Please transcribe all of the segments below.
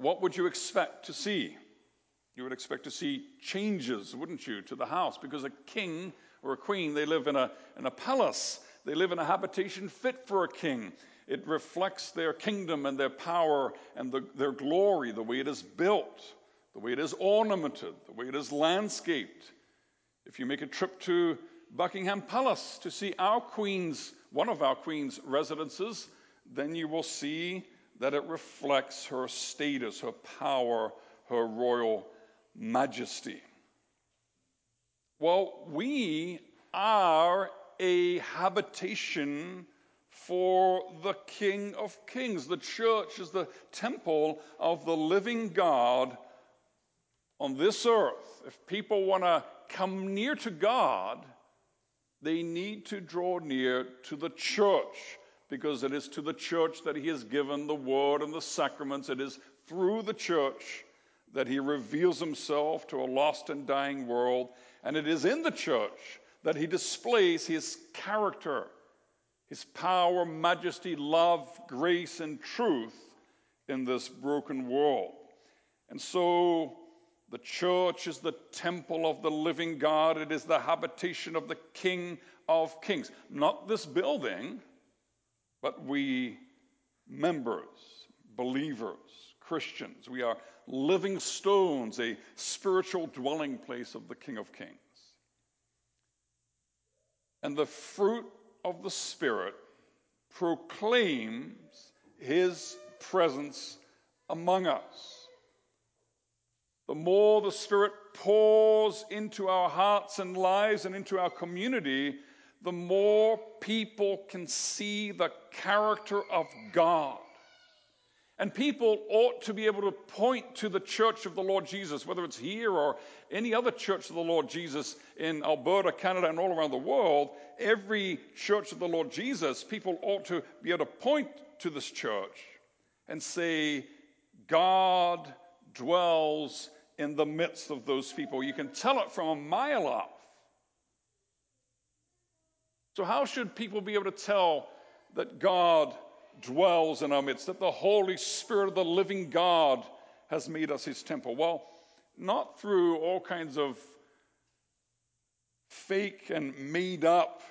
what would you expect to see? You would expect to see changes, wouldn't you, to the house? Because a king or a queen, they live in a, in a palace. They live in a habitation fit for a king. It reflects their kingdom and their power and the, their glory, the way it is built, the way it is ornamented, the way it is landscaped. If you make a trip to Buckingham Palace to see our queen's, one of our queen's residences, then you will see that it reflects her status, her power, her royal majesty. Well, we are a habitation for the King of Kings. The church is the temple of the living God on this earth. If people want to come near to God, they need to draw near to the church because it is to the church that He has given the word and the sacraments. It is through the church that He reveals Himself to a lost and dying world. And it is in the church that He displays His character, His power, majesty, love, grace, and truth in this broken world. And so the church is the temple of the living God. It is the habitation of the King of Kings. Not this building, but we members, believers, Christians. We are living stones, a spiritual dwelling place of the King of Kings. And the fruit of the Spirit proclaims his presence among us the more the Spirit pours into our hearts and lives and into our community, the more people can see the character of God. And people ought to be able to point to the church of the Lord Jesus, whether it's here or any other church of the Lord Jesus in Alberta, Canada, and all around the world. Every church of the Lord Jesus, people ought to be able to point to this church and say, God dwells in the midst of those people. You can tell it from a mile off. So, how should people be able to tell that God dwells in our midst, that the Holy Spirit of the living God has made us his temple? Well, not through all kinds of fake and made up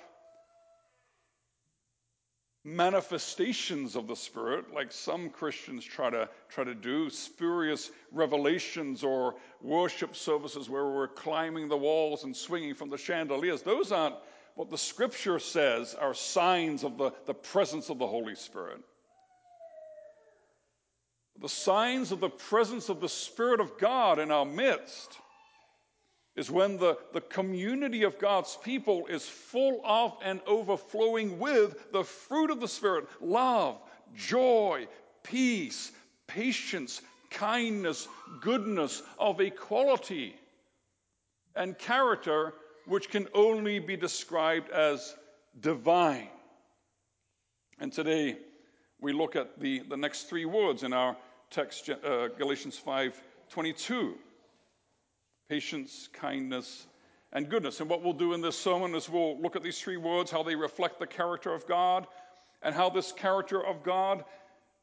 manifestations of the Spirit, like some Christians try to, try to do, spurious revelations or worship services where we're climbing the walls and swinging from the chandeliers. Those aren't what the Scripture says are signs of the, the presence of the Holy Spirit. The signs of the presence of the Spirit of God in our midst is when the, the community of God's people is full of and overflowing with the fruit of the Spirit love, joy, peace, patience, kindness, goodness, of equality and character which can only be described as divine. And today we look at the, the next three words in our text, uh, Galatians 5 22 patience, kindness, and goodness. And what we'll do in this sermon is we'll look at these three words, how they reflect the character of God, and how this character of God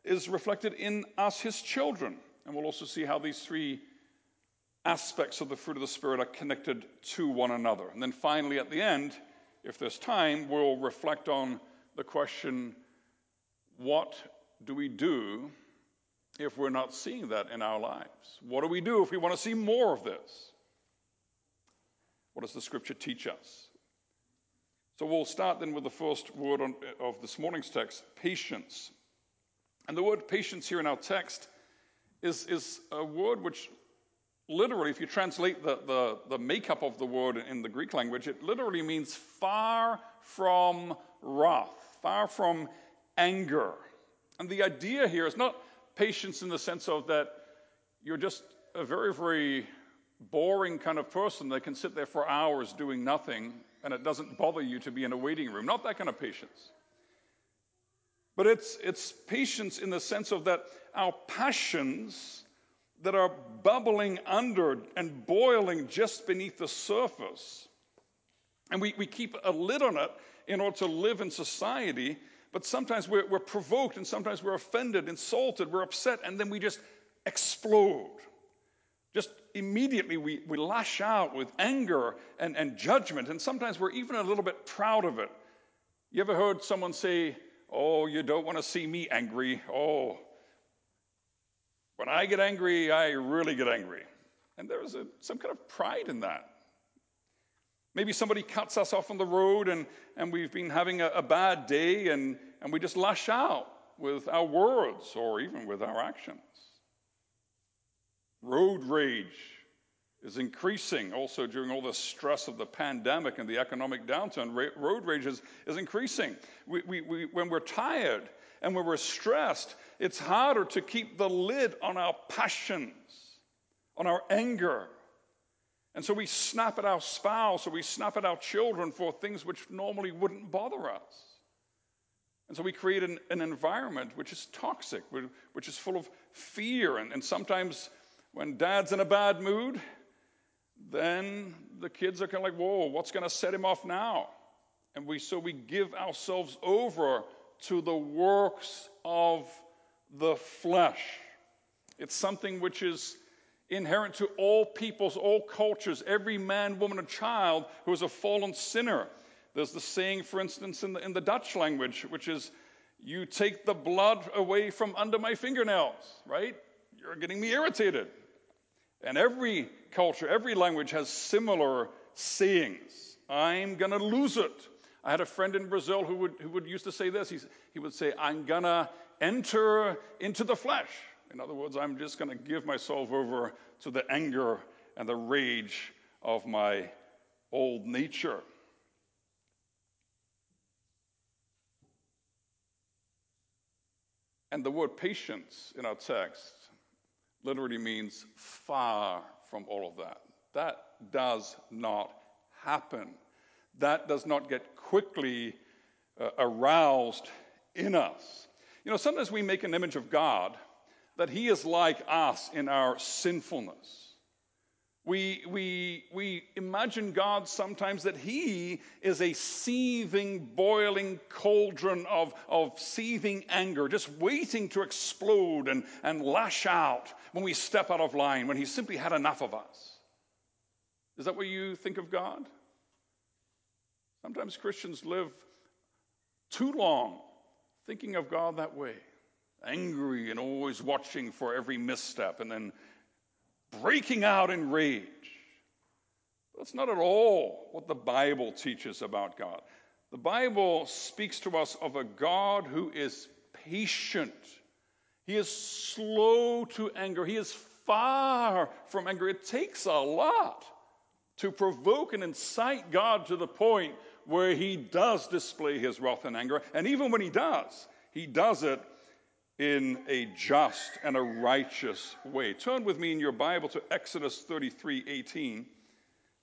is reflected in us, his children. And we'll also see how these three aspects of the fruit of the Spirit are connected to one another. And then finally, at the end, if there's time, we'll reflect on the question what do we do if we're not seeing that in our lives? What do we do if we want to see more of this? What does the scripture teach us? So we'll start then with the first word on, of this morning's text patience. And the word patience here in our text is, is a word which literally, if you translate the, the, the makeup of the word in the Greek language, it literally means far from wrath, far from anger. And the idea here is not patience in the sense of that you're just a very, very boring kind of person that can sit there for hours doing nothing and it doesn't bother you to be in a waiting room. Not that kind of patience. But it's, it's patience in the sense of that our passions that are bubbling under and boiling just beneath the surface. And we, we keep a lid on it in order to live in society, but sometimes we're, we're provoked and sometimes we're offended, insulted, we're upset, and then we just explode. Just immediately we, we lash out with anger and, and judgment, and sometimes we're even a little bit proud of it. You ever heard someone say, Oh, you don't want to see me angry? Oh, when I get angry, I really get angry. And there's a, some kind of pride in that. Maybe somebody cuts us off on the road and, and we've been having a, a bad day and, and we just lash out with our words or even with our actions. Road rage is increasing also during all the stress of the pandemic and the economic downturn. road rage is, is increasing. We, we, we, when we're tired and when we're stressed, it's harder to keep the lid on our passions, on our anger. And so we snap at our spouse or we snap at our children for things which normally wouldn't bother us. And so we create an, an environment which is toxic, which is full of fear. And, and sometimes when dad's in a bad mood, then the kids are kind of like, whoa, what's going to set him off now? And we, so we give ourselves over to the works of the flesh. It's something which is inherent to all peoples, all cultures, every man, woman, and child who is a fallen sinner. There's the saying, for instance, in the, in the Dutch language, which is, You take the blood away from under my fingernails, right? You're getting me irritated. And every culture, every language has similar sayings. I'm going to lose it. I had a friend in Brazil who would, who would used to say this. He's, he would say, I'm going to enter into the flesh. In other words, I'm just going to give myself over to the anger and the rage of my old nature. And the word patience in our text literally means far from all of that. That does not happen. That does not get quickly uh, aroused in us. You know, sometimes we make an image of God that He is like us in our sinfulness. We, we, we imagine God sometimes that He is a seething, boiling cauldron of, of seething anger, just waiting to explode and, and lash out when we step out of line, when He's simply had enough of us. Is that what you think of God? Sometimes Christians live too long thinking of God that way angry and always watching for every misstep and then breaking out in rage. That's not at all what the Bible teaches about God. The Bible speaks to us of a God who is patient. He is slow to anger. He is far from anger. It takes a lot to provoke and incite God to the point where he does display his wrath and anger. And even when he does, he does it in a just and a righteous way. Turn with me in your Bible to Exodus 33 18.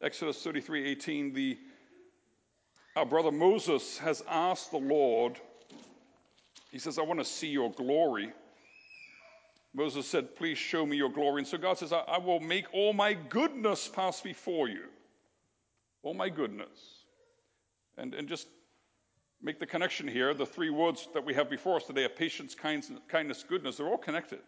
Exodus 33 18, the, our brother Moses has asked the Lord, he says, I want to see your glory. Moses said, Please show me your glory. And so God says, I, I will make all my goodness pass before you. All my goodness. And, and just make the connection here. The three words that we have before us today are patience, kindness, goodness, they're all connected.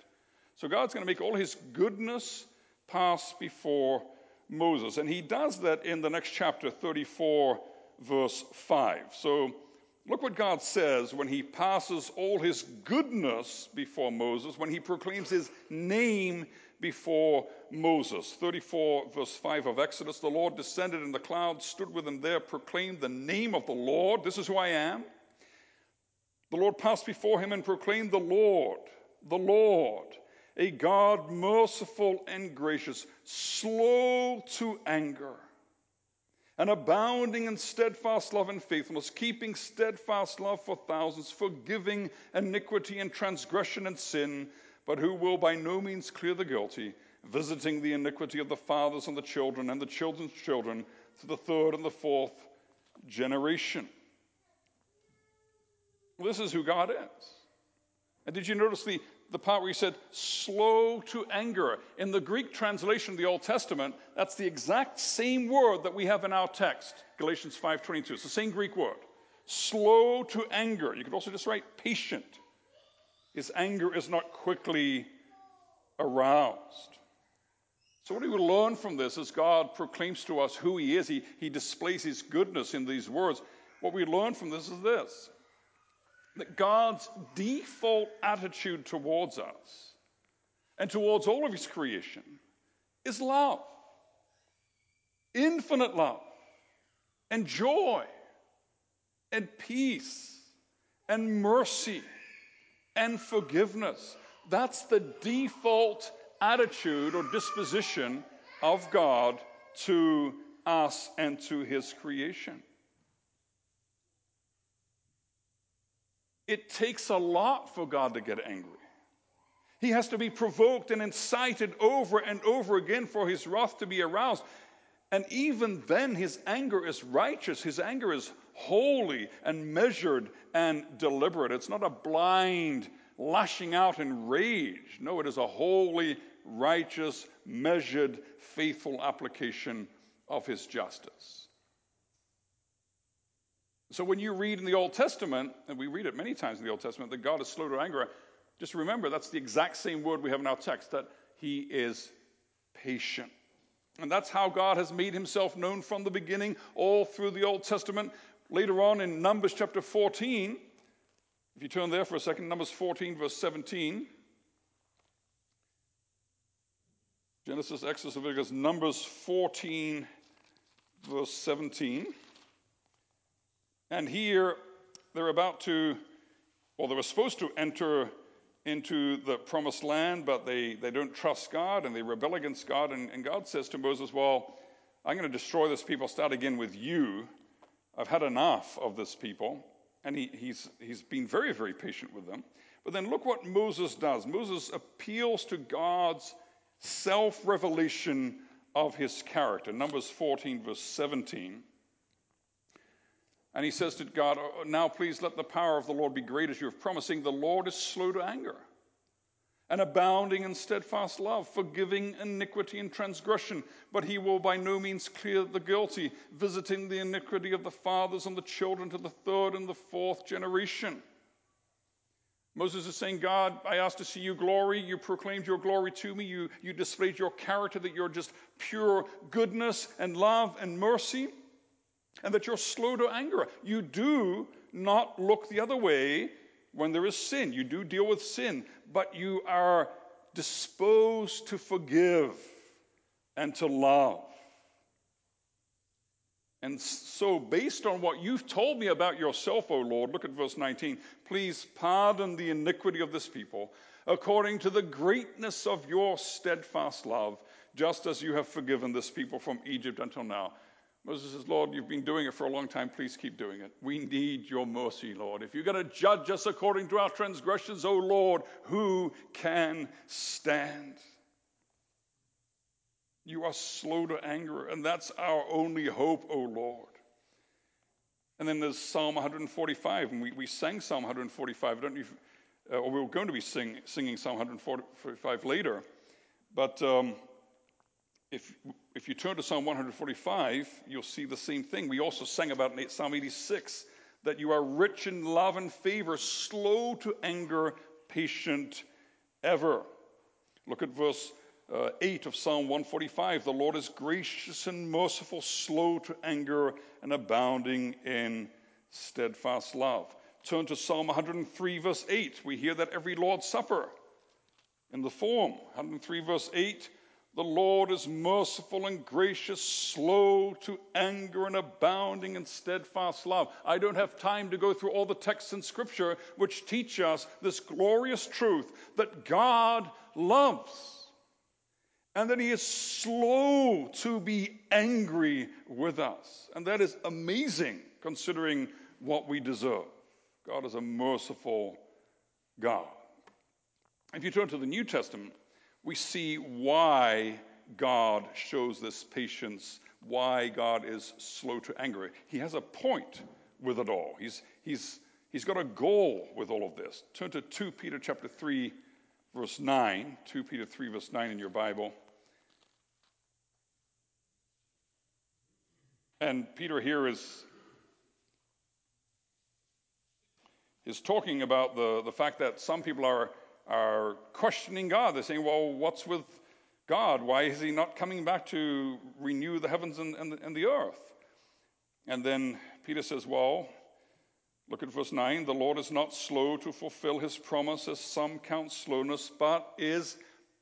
So God's going to make all his goodness pass before Moses. And he does that in the next chapter, 34, verse 5. So look what God says when he passes all his goodness before Moses, when he proclaims his name before Moses. 34, verse 5 of Exodus The Lord descended in the cloud, stood with him there, proclaimed the name of the Lord. This is who I am. The Lord passed before him and proclaimed the Lord, the Lord, a God merciful and gracious, slow to anger, and abounding in steadfast love and faithfulness, keeping steadfast love for thousands, forgiving iniquity and transgression and sin but who will by no means clear the guilty, visiting the iniquity of the fathers and the children and the children's children to the third and the fourth generation. This is who God is. And did you notice the, the part where he said, slow to anger? In the Greek translation of the Old Testament, that's the exact same word that we have in our text, Galatians 5.22. It's the same Greek word. Slow to anger. You could also just write patient. His anger is not quickly aroused. So, what do we learn from this as God proclaims to us who He is? He, he displays His goodness in these words. What we learn from this is this that God's default attitude towards us and towards all of His creation is love, infinite love, and joy, and peace, and mercy, and forgiveness. That's the default attitude or disposition of God to us and to His creation. It takes a lot for God to get angry. He has to be provoked and incited over and over again for his wrath to be aroused. And even then, his anger is righteous. His anger is holy and measured and deliberate. It's not a blind lashing out in rage. No, it is a holy, righteous, measured, faithful application of his justice. So when you read in the Old Testament, and we read it many times in the Old Testament, that God is slow to anger, just remember that's the exact same word we have in our text, that he is patient. And that's how God has made himself known from the beginning, all through the Old Testament. Later on in Numbers chapter 14, if you turn there for a second, Numbers 14, verse 17. Genesis, Exodus, Leviticus, Numbers 14, verse 17. And here they're about to, well, they were supposed to enter into the promised land, but they, they don't trust God and they rebel against God. And, and God says to Moses, Well, I'm going to destroy this people, start again with you. I've had enough of this people. And he, he's, he's been very, very patient with them. But then look what Moses does. Moses appeals to God's self revelation of his character. Numbers 14, verse 17. And he says to God, oh, Now please let the power of the Lord be great as you have promising. The Lord is slow to anger and abounding in steadfast love, forgiving iniquity and transgression. But he will by no means clear the guilty, visiting the iniquity of the fathers and the children to the third and the fourth generation. Moses is saying, God, I asked to see you glory. You proclaimed your glory to me. You, you displayed your character, that you're just pure goodness and love and mercy and that you're slow to anger. You do not look the other way when there is sin. You do deal with sin, but you are disposed to forgive and to love. And so, based on what you've told me about yourself, O Lord, look at verse 19. Please pardon the iniquity of this people according to the greatness of your steadfast love, just as you have forgiven this people from Egypt until now. Moses says, Lord, you've been doing it for a long time. Please keep doing it. We need your mercy, Lord. If you're going to judge us according to our transgressions, O Lord, who can stand? You are slow to anger, and that's our only hope, O Lord. And then there's Psalm 145, and we, we sang Psalm 145. I don't know if, uh, or we are going to be sing, singing Psalm 145 later. But um, if, if you turn to Psalm 145, you'll see the same thing. We also sang about in Psalm 86 that you are rich in love and favor, slow to anger, patient ever. Look at verse uh, 8 of Psalm 145. The Lord is gracious and merciful, slow to anger, and abounding in steadfast love. Turn to Psalm 103, verse 8. We hear that every Lord's Supper in the form. 103, verse 8 the Lord is merciful and gracious, slow to anger, and abounding in steadfast love. I don't have time to go through all the texts in Scripture which teach us this glorious truth that God loves and that He is slow to be angry with us. And that is amazing considering what we deserve. God is a merciful God. If you turn to the New Testament, we see why God shows this patience, why God is slow to anger. He has a point with it all. He's, he's, he's got a goal with all of this. Turn to 2 Peter chapter 3, verse 9. 2 Peter 3, verse 9 in your Bible. And Peter here is, is talking about the, the fact that some people are are questioning God. They're saying, well, what's with God? Why is he not coming back to renew the heavens and, and, and the earth? And then Peter says, well, look at verse 9. The Lord is not slow to fulfill his promise, as some count slowness, but is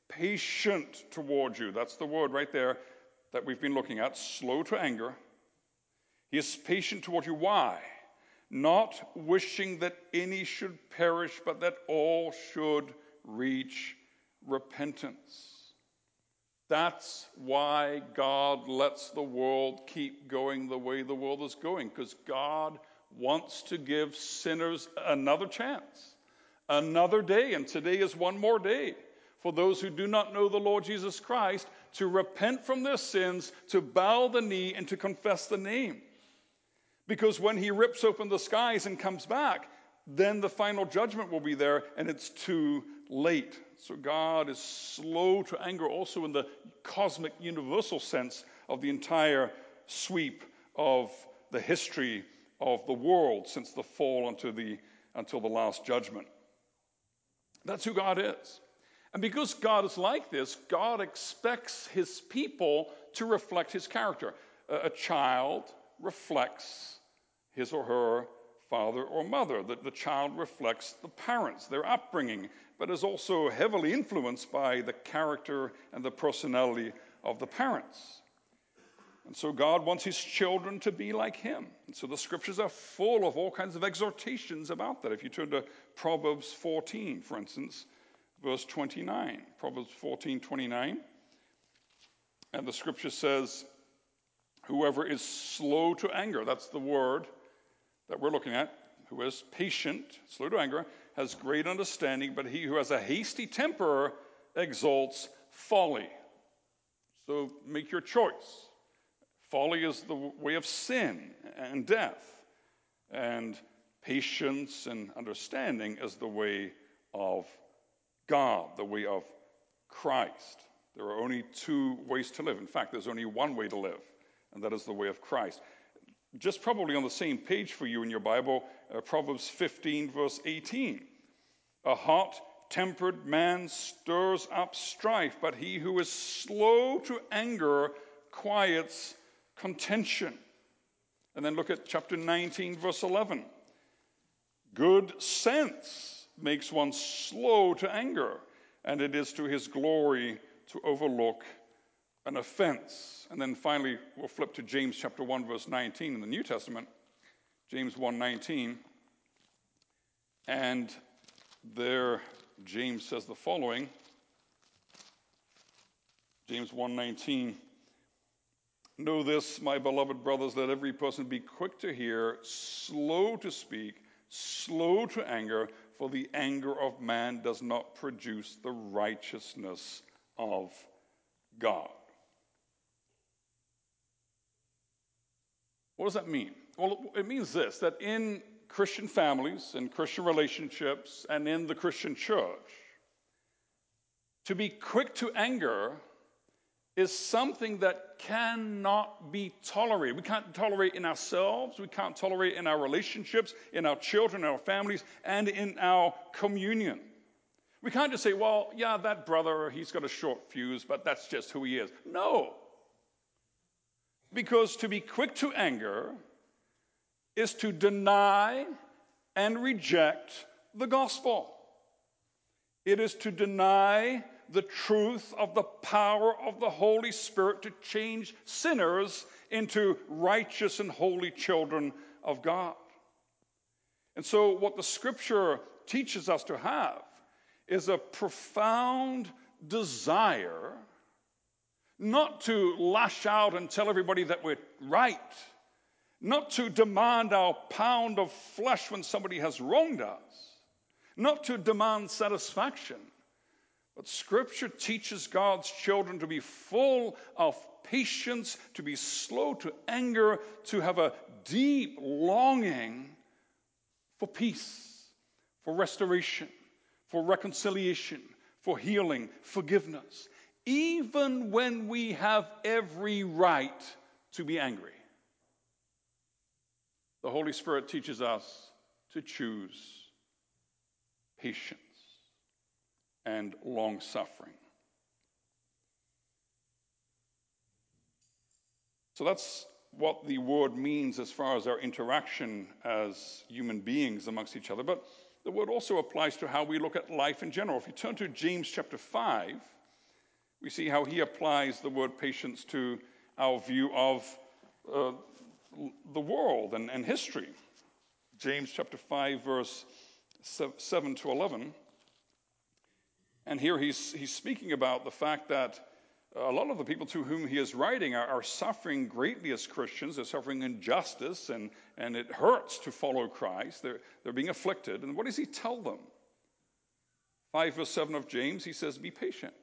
patient toward you. That's the word right there that we've been looking at slow to anger. He is patient toward you. Why? Not wishing that any should perish, but that all should reach repentance. That's why God lets the world keep going the way the world is going, because God wants to give sinners another chance, another day, and today is one more day for those who do not know the Lord Jesus Christ to repent from their sins, to bow the knee, and to confess the name. Because when he rips open the skies and comes back, then the final judgment will be there, and it's too late. So God is slow to anger, also in the cosmic universal sense of the entire sweep of the history of the world since the fall until the, until the last judgment. That's who God is. And because God is like this, God expects his people to reflect his character. A, child reflects his or her father or mother. that the child reflects the parents, their upbringing, but is also heavily influenced by the character and the personality of the parents. And so God wants his children to be like him. And so the scriptures are full of all kinds of exhortations about that. If you turn to Proverbs 14, for instance, verse 29. Proverbs 14 29. And the scripture says, Whoever is slow to anger, that's the word that we're looking at, who is patient, slow to anger, has great understanding, but he who has a hasty temper exalts folly. So make your choice. Folly is the way of sin and death, and patience and understanding is the way of God, the way of Christ. There are only two ways to live. In fact, there's only one way to live, and that is the way of Christ. Just probably on the same page for you in your Bible, uh, Proverbs 15, verse 18. A hot tempered man stirs up strife, but he who is slow to anger quiets contention. And then look at chapter 19, verse 11. Good sense makes one slow to anger, and it is to his glory to overlook an offense. And then finally, we'll flip to James chapter 1, verse 19 in the New Testament. James 1:19. And there James says the following. James 1:19 Know this, my beloved brothers, let every person be quick to hear, slow to speak, slow to anger, for the anger of man does not produce the righteousness of God. What does that mean? Well, it means this that in Christian families and Christian relationships and in the Christian church, to be quick to anger is something that cannot be tolerated. We can't tolerate in ourselves, we can't tolerate in our relationships, in our children, in our families, and in our communion. We can't just say, well, yeah, that brother, he's got a short fuse, but that's just who he is. No. Because to be quick to anger is to deny and reject the gospel. It is to deny the truth of the power of the Holy Spirit to change sinners into righteous and holy children of God. And so, what the scripture teaches us to have is a profound desire not to lash out and tell everybody that we're right, not to demand our pound of flesh when somebody has wronged us, not to demand satisfaction. But Scripture teaches God's children to be full of patience, to be slow to anger, to have a deep longing for peace, for restoration, for reconciliation, for healing, forgiveness, even when we have every right to be angry. The Holy Spirit teaches us to choose patience. and long suffering. So that's what the word means as far as our interaction as human beings amongst each other. But the word also applies to how we look at life in general. If you turn to James chapter 5, we see how he applies the word patience to our view of uh, the world and, and history. James chapter 5, verse 7 to 11. And here he's, he's speaking about the fact that a lot of the people to whom he is writing are, are, suffering greatly as Christians. They're suffering injustice, and, and it hurts to follow Christ. They're, they're being afflicted. And what does he tell them? 5 verse 7 of James, he says, Be patient.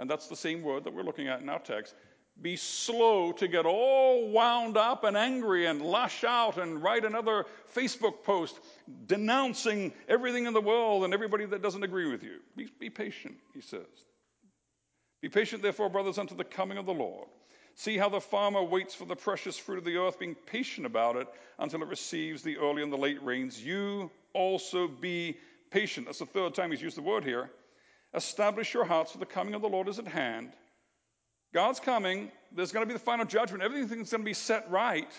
And that's the same word that we're looking at in our text. Be slow to get all wound up and angry and lash out and write another Facebook post denouncing everything in the world and everybody that doesn't agree with you. Be, be patient, he says. Be patient, therefore, brothers, unto the coming of the Lord. See how the farmer waits for the precious fruit of the earth, being patient about it until it receives the early and the late rains. You also be patient. That's the third time he's used the word here. Establish your hearts, for the coming of the Lord is at hand. God's coming. There's going to be the final judgment. Everything's going to be set right.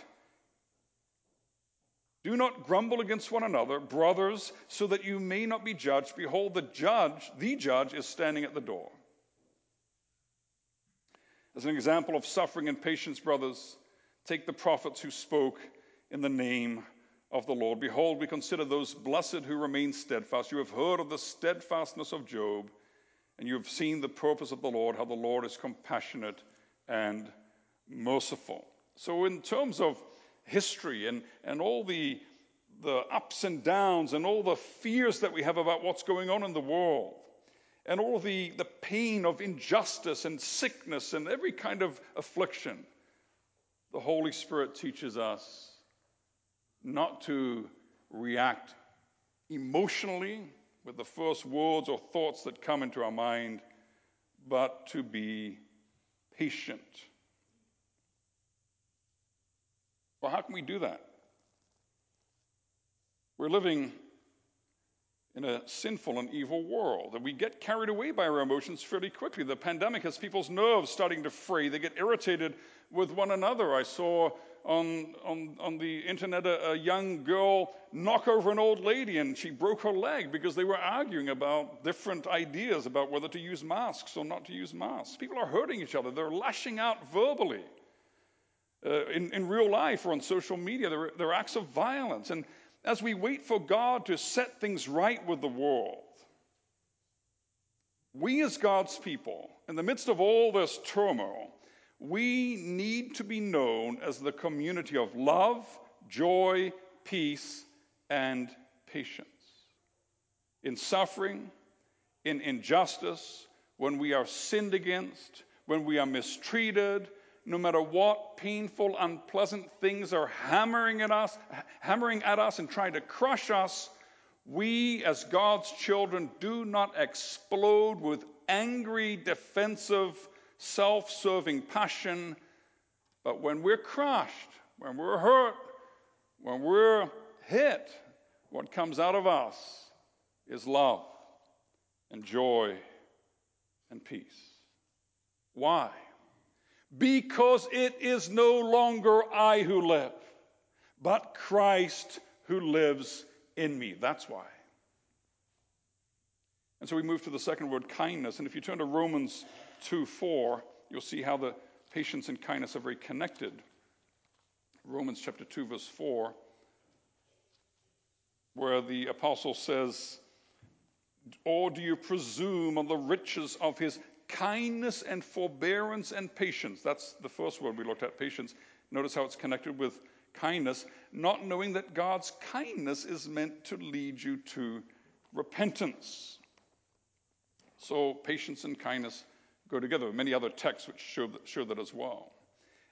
Do not grumble against one another, brothers, so that you may not be judged. Behold, the judge, the judge, is standing at the door. As an example of suffering and patience, brothers, take the prophets who spoke in the name of the Lord. Behold, we consider those blessed who remain steadfast. You have heard of the steadfastness of Job, and you have seen the purpose of the Lord, how the Lord is compassionate and merciful. So, in terms of history and, and all the, the ups and downs and all the fears that we have about what's going on in the world, and all the, the pain of injustice and sickness and every kind of affliction, the Holy Spirit teaches us not to react emotionally with the first words or thoughts that come into our mind, but to be patient. Well, how can we do that? We're living in a sinful and evil world. And we get carried away by our emotions fairly quickly. The pandemic has people's nerves starting to fray. They get irritated with one another. I saw on, on, on the internet a, a young girl knock over an old lady and she broke her leg because they were arguing about different ideas about whether to use masks or not to use masks. People are hurting each other, they're lashing out verbally. Uh, in, in real life or on social media, there, there are acts of violence. And as we wait for God to set things right with the world, we as God's people, in the midst of all this turmoil, we need to be known as the community of love, joy, peace, and patience. In suffering, in injustice, when we are sinned against, when we are mistreated, no matter what painful, unpleasant things are hammering at us, hammering at us and trying to crush us, we as God's children do not explode with angry, defensive, self-serving passion, but when we're crushed, when we're hurt, when we're hit, what comes out of us is love and joy and peace. Why? because it is no longer I who live, but Christ who lives in me. That's why. And so we move to the second word, kindness. And if you turn to Romans 2 4, you'll see how the patience and kindness are very connected. Romans chapter 2, verse 4, where the apostle says, Or do you presume on the riches of his kindness and forbearance and patience. That's the first word we looked at, patience. Notice how it's connected with kindness, not knowing that God's kindness is meant to lead you to repentance. So, patience and kindness go together. With many other texts which show that, show that as well.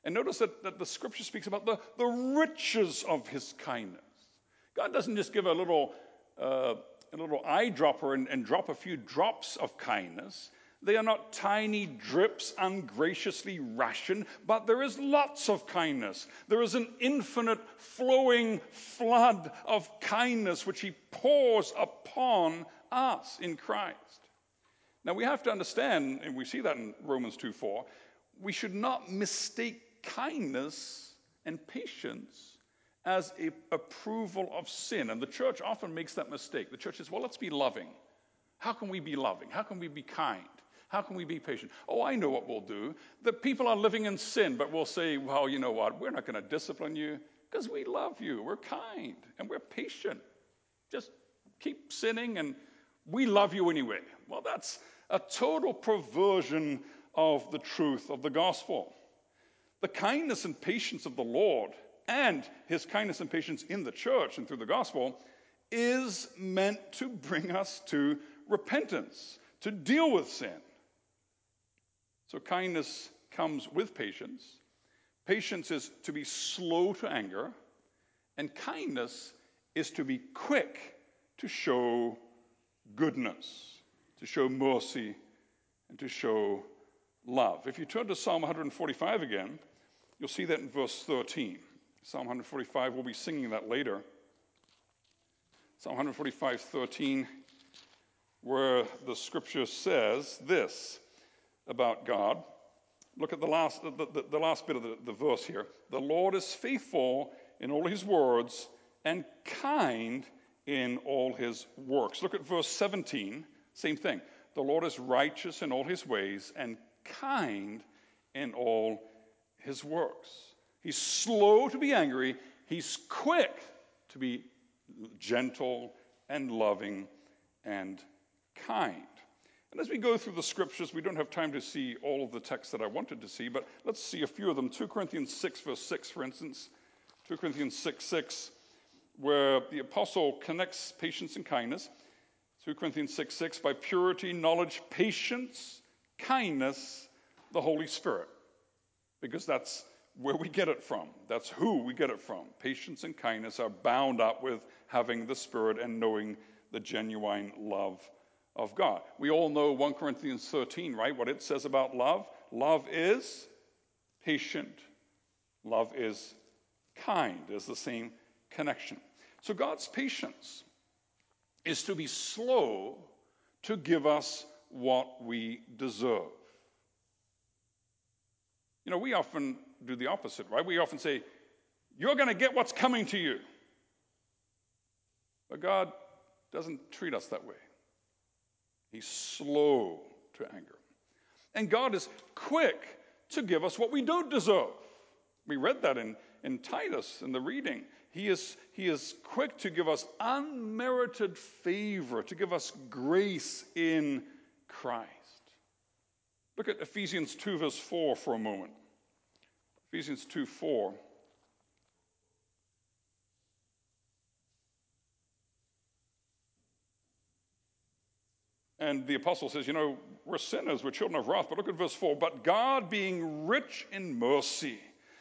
And notice that, that the scripture speaks about the, the riches of his kindness. God doesn't just give a little, uh, a little eyedropper and, and drop a few drops of kindness. They are not tiny drips ungraciously rationed, but there is lots of kindness. There is an infinite flowing flood of kindness which He pours upon us in Christ. Now we have to understand, and we see that in Romans 2 4, we should not mistake kindness and patience as a approval of sin. And the church often makes that mistake. The church says, well, let's be loving. How can we be loving? How can we be kind? How can we be patient? Oh, I know what we'll do. The people are living in sin, but we'll say, well, you know what? We're not going to discipline you because we love you. We're kind and we're patient. Just keep sinning and we love you anyway. Well, that's a total perversion of the truth of the gospel. The kindness and patience of the Lord and his kindness and patience in the church and through the gospel is meant to bring us to repentance, to deal with sin. So, kindness comes with patience. Patience is to be slow to anger, and kindness is to be quick to show goodness, to show mercy, and to show love. If you turn to Psalm 145 again, you'll see that in verse 13. Psalm 145, we'll be singing that later. Psalm 145, 13, where the scripture says this about God. Look at the last, the, the, the last bit of the, the verse here. The Lord is faithful in all his words and kind in all his works. Look at verse 17, same thing. The Lord is righteous in all his ways and kind in all his works. He's slow to be angry, he's quick to be gentle and loving and kind. And as we go through the scriptures, we don't have time to see all of the texts that I wanted to see, but let's see a few of them. 2 Corinthians 6, verse 6, for instance. 2 Corinthians 6, 6, where the apostle connects patience and kindness. 2 Corinthians 6, 6, by purity, knowledge, patience, kindness, the Holy Spirit. Because that's where we get it from. That's who we get it from. Patience and kindness are bound up with having the Spirit and knowing the genuine love of God. We all know 1 Corinthians 13, right? What it says about love. Love is patient, love is kind. There's the same connection. So God's patience is to be slow to give us what we deserve. You know, we often do the opposite, right? We often say, You're going to get what's coming to you. But God doesn't treat us that way. He's slow to anger. And God is quick to give us what we don't deserve. We read that in, in Titus in the reading. He is, he is quick to give us unmerited favor, to give us grace in Christ. Look at Ephesians 2, verse 4 for a moment. Ephesians 2 4. And the apostle says, You know, we're sinners, we're children of wrath. But look at verse 4. But God, being rich in mercy,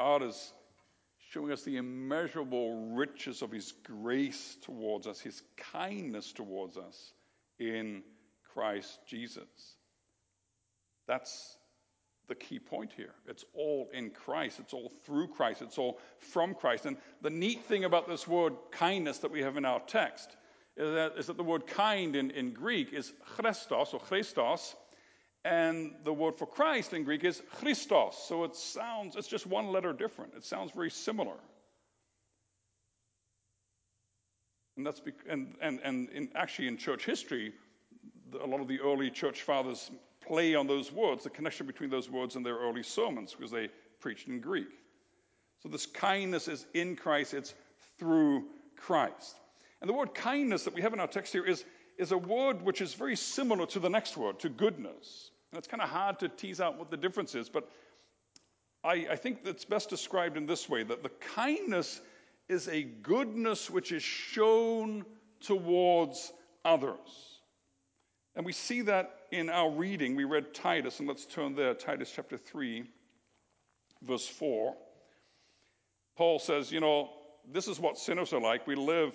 God is showing us the immeasurable riches of His grace towards us, His kindness towards us in Christ Jesus. That's the key point here. It's all in Christ. It's all through Christ. It's all from Christ. And the neat thing about this word kindness that we have in our text is that, is that the word kind in, in Greek is Chrestos or Chrestos, and the word for Christ in Greek is Christos. So it sounds, it's just one letter different. It sounds very similar. And that's bec- and, and, and in, actually in church history, a lot of the early church fathers play on those words, the connection between those words and their early sermons, because they preached in Greek. So this kindness is in Christ, it's through Christ. And the word kindness that we have in our text here is, is a word which is very similar to the next word, to goodness. And it's kind of hard to tease out what the difference is, but I, I think that's best described in this way that the kindness is a goodness which is shown towards others. And we see that in our reading. We read Titus, and let's turn there, Titus chapter 3, verse 4. Paul says, You know, this is what sinners are like. We live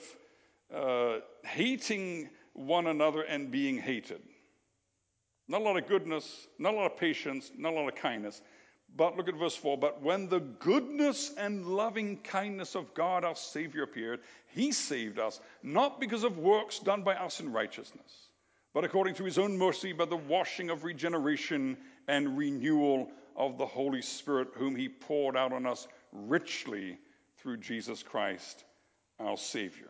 uh, hating one another and being hated. Not a lot of goodness, not a lot of patience, not a lot of kindness. But look at verse 4 But when the goodness and loving kindness of God our Savior appeared, He saved us, not because of works done by us in righteousness, but according to His own mercy by the washing of regeneration and renewal of the Holy Spirit, whom He poured out on us richly through Jesus Christ our Savior.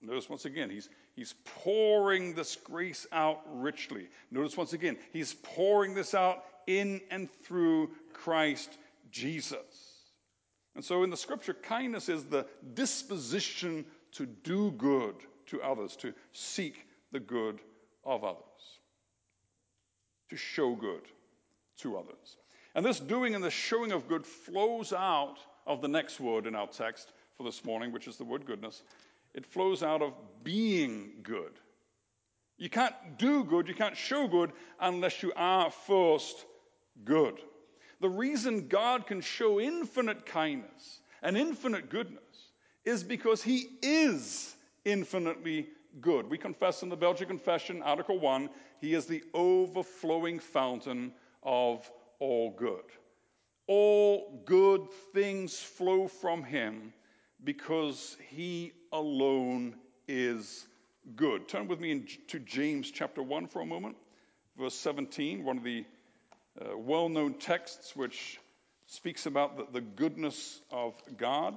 Notice once again, he's, he's pouring this grace out richly. Notice once again, he's pouring this out in and through Christ Jesus. And so in the scripture, kindness is the disposition to do good to others, to seek the good of others, to show good to others. And this doing and the showing of good flows out of the next word in our text for this morning, which is the word goodness. It flows out of being good. You can't do good, you can't show good unless you are first good. The reason God can show infinite kindness and infinite goodness is because He is infinitely good. We confess in the Belgic Confession, Article 1, He is the overflowing fountain of all good. All good things flow from Him because He alone is good. Turn with me to James chapter 1 for a moment, verse 17, one of the uh, well known texts which speaks about the, the goodness of God.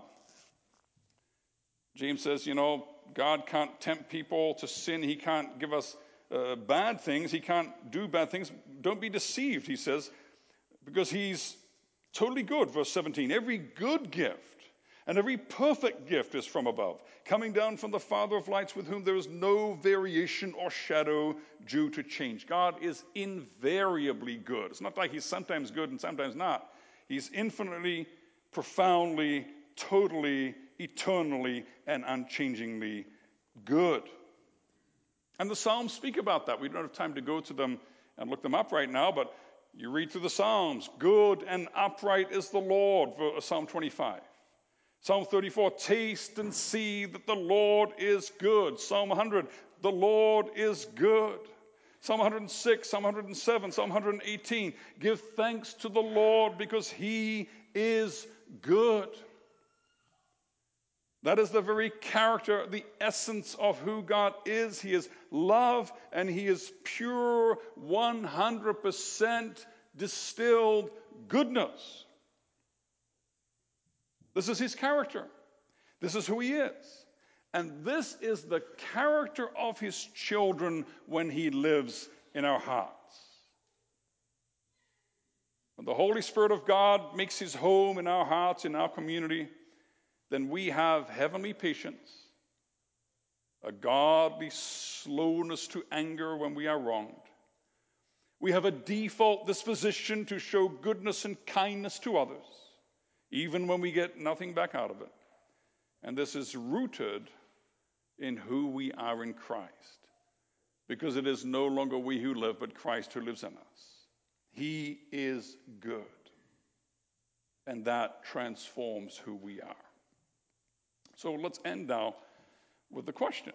James says, you know, God can't tempt people to sin. He can't give us uh, bad things. He can't do bad things. Don't be deceived, he says, because he's totally good. Verse 17 every good gift and every perfect gift is from above, coming down from the Father of lights, with whom there is no variation or shadow due to change. God is invariably good. It's not like He's sometimes good and sometimes not. He's infinitely, profoundly, totally, eternally, and unchangingly good. And the Psalms speak about that. We don't have time to go to them and look them up right now, but you read through the Psalms. Good and upright is the Lord, Psalm 25. Psalm 34, taste and see that the Lord is good. Psalm 100, the Lord is good. Psalm 106, Psalm 107, Psalm 118, give thanks to the Lord because he is good. That is the very character, the essence of who God is. He is love and He is pure, 100% distilled goodness. This is his character. This is who he is. And this is the character of his children when he lives in our hearts. When the Holy Spirit of God makes his home in our hearts, in our community, then we have heavenly patience, a godly slowness to anger when we are wronged. We have a default disposition to show goodness and kindness to others even when we get nothing back out of it. And this is rooted in who we are in Christ, because it is no longer we who live, but Christ who lives in us. He is good, and that transforms who we are. So let's end now with the question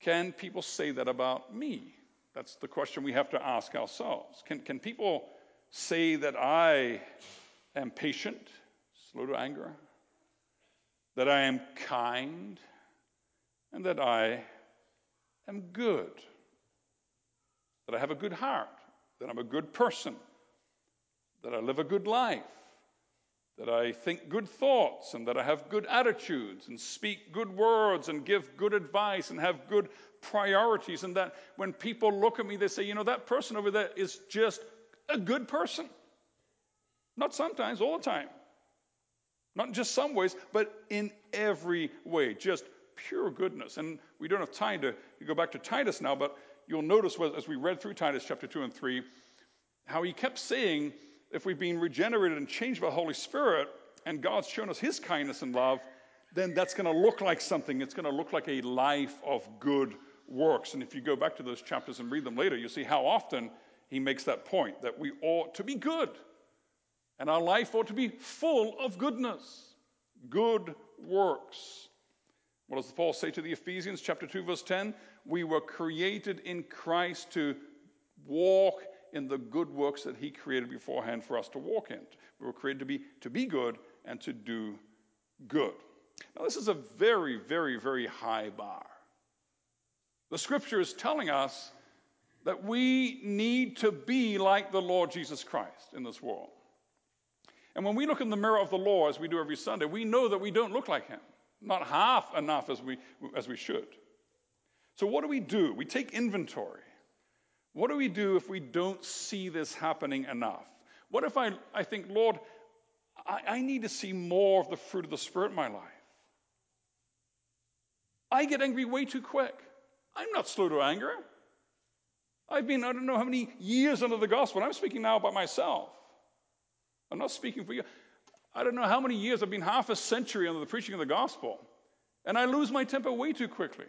Can people say that about me? That's the question we have to ask ourselves. Can, can people say that I am patient, slow to anger, that I am kind, and that I am good, that I have a good heart, that I'm a good person, that I live a good life, that I think good thoughts, and that I have good attitudes, and speak good words, and give good advice, and have good priorities, and that when people look at me, they say, you know, that person over there is just a good person. Not sometimes, all the time. Not just some ways, but in every way. Just pure goodness. And we don't have time to go back to Titus now, but you'll notice as we read through Titus chapter 2 and 3, how he kept saying, if we've been regenerated and changed by the Holy Spirit, and God's shown us his kindness and love, then that's going to look like something. It's going to look like a life of good works. And if you go back to those chapters and read them later, you'll see how often he makes that point that we ought to be good. And our life ought to be full of goodness, good works. What does the Paul say to the Ephesians, chapter 2, verse 10? We were created in Christ to walk in the good works that he created beforehand for us to walk in. We were created to be, to be good and to do good. Now, this is a very, very, very high bar. The scripture is telling us that we need to be like the Lord Jesus Christ in this world. And when we look in the mirror of the law, as we do every Sunday, we know that we don't look like him, not half enough as we, as we should. So, what do we do? We take inventory. What do we do if we don't see this happening enough? What if I, I think, Lord, I, I need to see more of the fruit of the Spirit in my life? I get angry way too quick. I'm not slow to anger. I've been, I don't know how many years under the gospel. I'm speaking now about myself. I'm not speaking for you. I don't know how many years, I've been half a century under the preaching of the gospel, and I lose my temper way too quickly.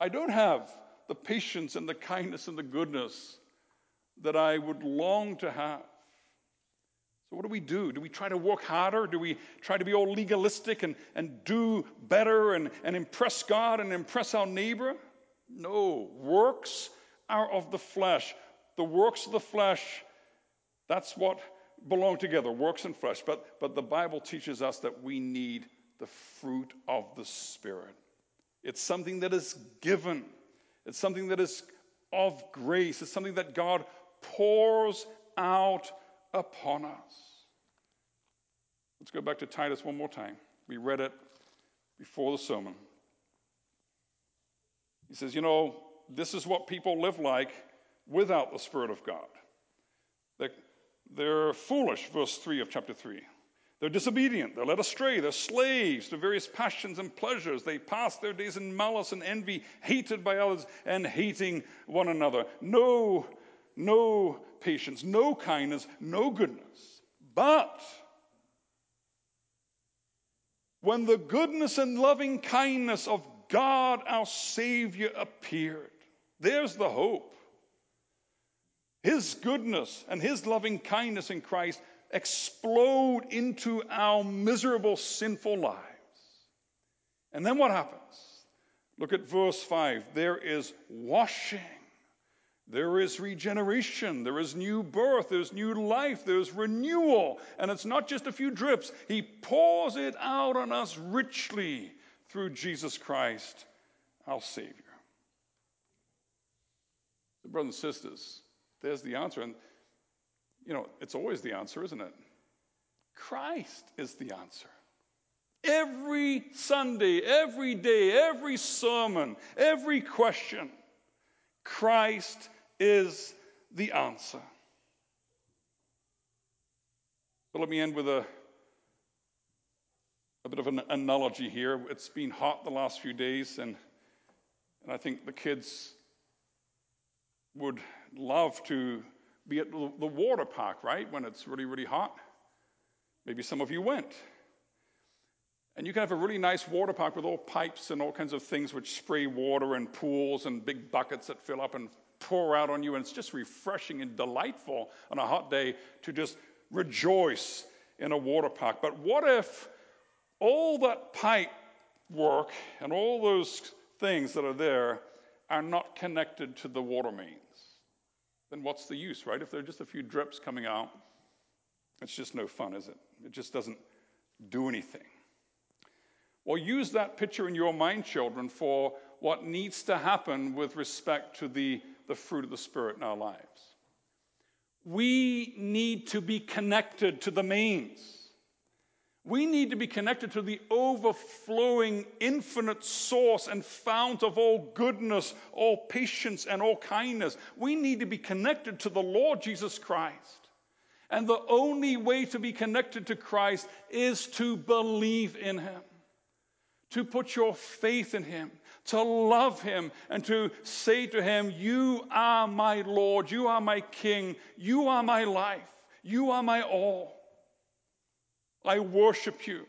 I don't have the patience and the kindness and the goodness that I would long to have. So, what do we do? Do we try to work harder? Do we try to be all legalistic and, and do better and, and impress God and impress our neighbor? No. Works are of the flesh. The works of the flesh, that's what belong together works and flesh. But, but the Bible teaches us that we need the fruit of the Spirit. It's something that is given, it's something that is of grace, it's something that God pours out upon us. Let's go back to Titus one more time. We read it before the sermon. He says, You know, this is what people live like without the Spirit of God. They're, foolish, verse 3 of chapter 3. They're disobedient. They're led astray. They're slaves to various passions and pleasures. They pass their days in malice and envy, hated by others and hating one another. No, no patience, no kindness, no goodness. But when the goodness and loving kindness of God our Savior appeared, there's the hope. His goodness and His loving kindness in Christ explode into our miserable, sinful lives. And then what happens? Look at verse 5. There is washing there is regeneration, there is new birth, there's new life, there's renewal. And it's not just a few drips, He pours it out on us richly through Jesus Christ, our Savior. Brothers and sisters, there's the answer. And, you know, it's always the answer, isn't it? Christ is the answer. Every Sunday, every day, every sermon, every question, Christ is the answer. But let me end with a, a bit of an analogy here. It's been hot the last few days, and, and I think the kids would love to be at the water park, right, when it's really, really hot. Maybe some of you went. And you can have a really nice water park with all pipes and all kinds of things which spray water and pools and big buckets that fill up and pour out on you. And it's just refreshing and delightful on a hot day to just rejoice in a water park. But what if all that pipe work and all those things that are there are not connected to the water mains? Then what's the use, right? If there are just a few drips coming out, it's just no fun, is it? It just doesn't do anything. Well, use that picture in your mind, children, for what needs to happen with respect to the the fruit of the Spirit in our lives. We need to be connected to the mains. We need to be connected to the overflowing, infinite source and fount of all goodness, all patience, and all kindness. We need to be connected to the Lord Jesus Christ. And the only way to be connected to Christ is to believe in Him, to put your faith in Him, to love him and to say to him, You are my Lord, you are my King, you are my life, you are my all. I worship you.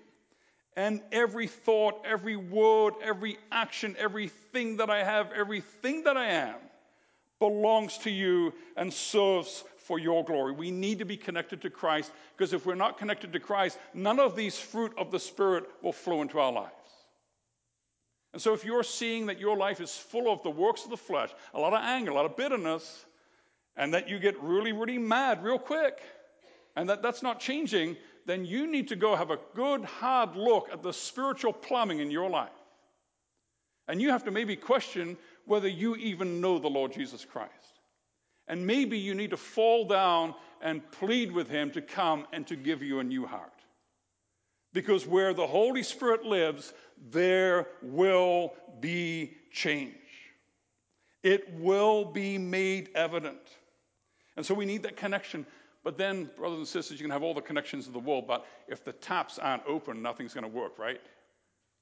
And every thought, every word, every action, everything that I have, everything that I am belongs to you and serves for your glory. We need to be connected to Christ because if we're not connected to Christ, none of these fruit of the Spirit will flow into our lives. And so, if you're seeing that your life is full of the works of the flesh, a lot of anger, a lot of bitterness, and that you get really, really mad real quick, and that that's not changing, then you need to go have a good, hard look at the spiritual plumbing in your life. And you have to maybe question whether you even know the Lord Jesus Christ. And maybe you need to fall down and plead with Him to come and to give you a new heart. Because where the Holy Spirit lives, there will be change. It will be made evident. And so we need that connection. But then, brothers and sisters, you can have all the connections in the world, but if the taps aren't open, nothing's going to work, right?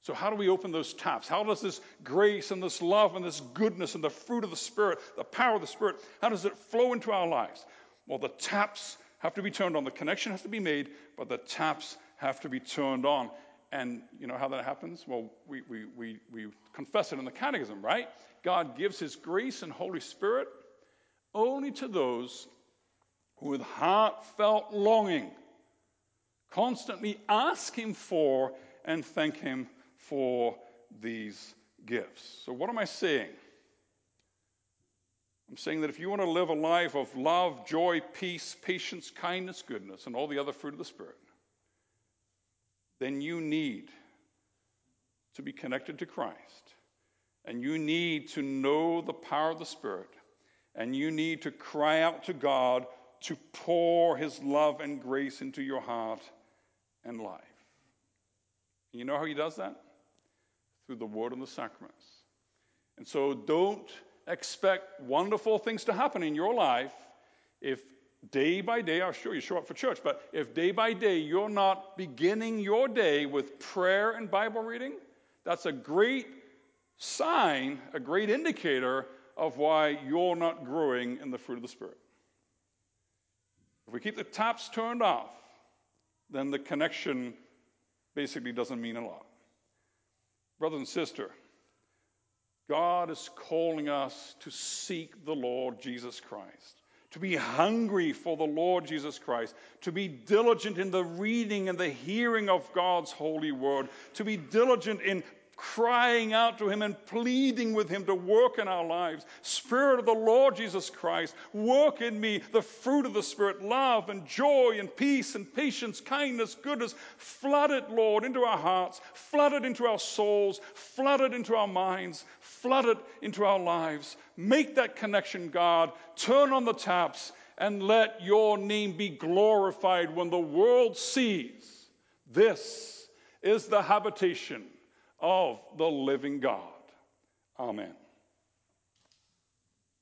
So, how do we open those taps? How does this grace and this love and this goodness and the fruit of the Spirit, the power of the Spirit, how does it flow into our lives? Well, the taps have to be turned on. The connection has to be made, but the taps have to be turned on. And you know how that happens? Well, we, we, we, we confess it in the catechism, right? God gives his grace and Holy Spirit only to those with heartfelt longing, constantly ask him for and thank him for these gifts. So, what am I saying? I'm saying that if you want to live a life of love, joy, peace, patience, kindness, goodness, and all the other fruit of the Spirit, then you need to be connected to Christ. And you need to know the power of the Spirit. And you need to cry out to God to pour His love and grace into your heart and life. You know how He does that? Through the Word and the sacraments. And so don't expect wonderful things to happen in your life if day by day, I'm sure you show up for church, but if day by day you're not beginning your day with prayer and Bible reading, that's a great sign, a great indicator of why you're not growing in the fruit of the Spirit. If we keep the taps turned off, then the connection basically doesn't mean a lot. Brother and sister, God is calling us to seek the Lord Jesus Christ to be hungry for the Lord Jesus Christ, to be diligent in the reading and the hearing of God's holy word, to be diligent in crying out to Him and pleading with Him to work in our lives. Spirit of the Lord Jesus Christ, work in me the fruit of the Spirit love and joy and peace and patience, kindness, goodness. Flood it, Lord, into our hearts, flood it into our souls, flood it into our minds, flood it into our lives. Make that connection, God. Turn on the taps and let your name be glorified when the world sees this is the habitation of the living God. Amen.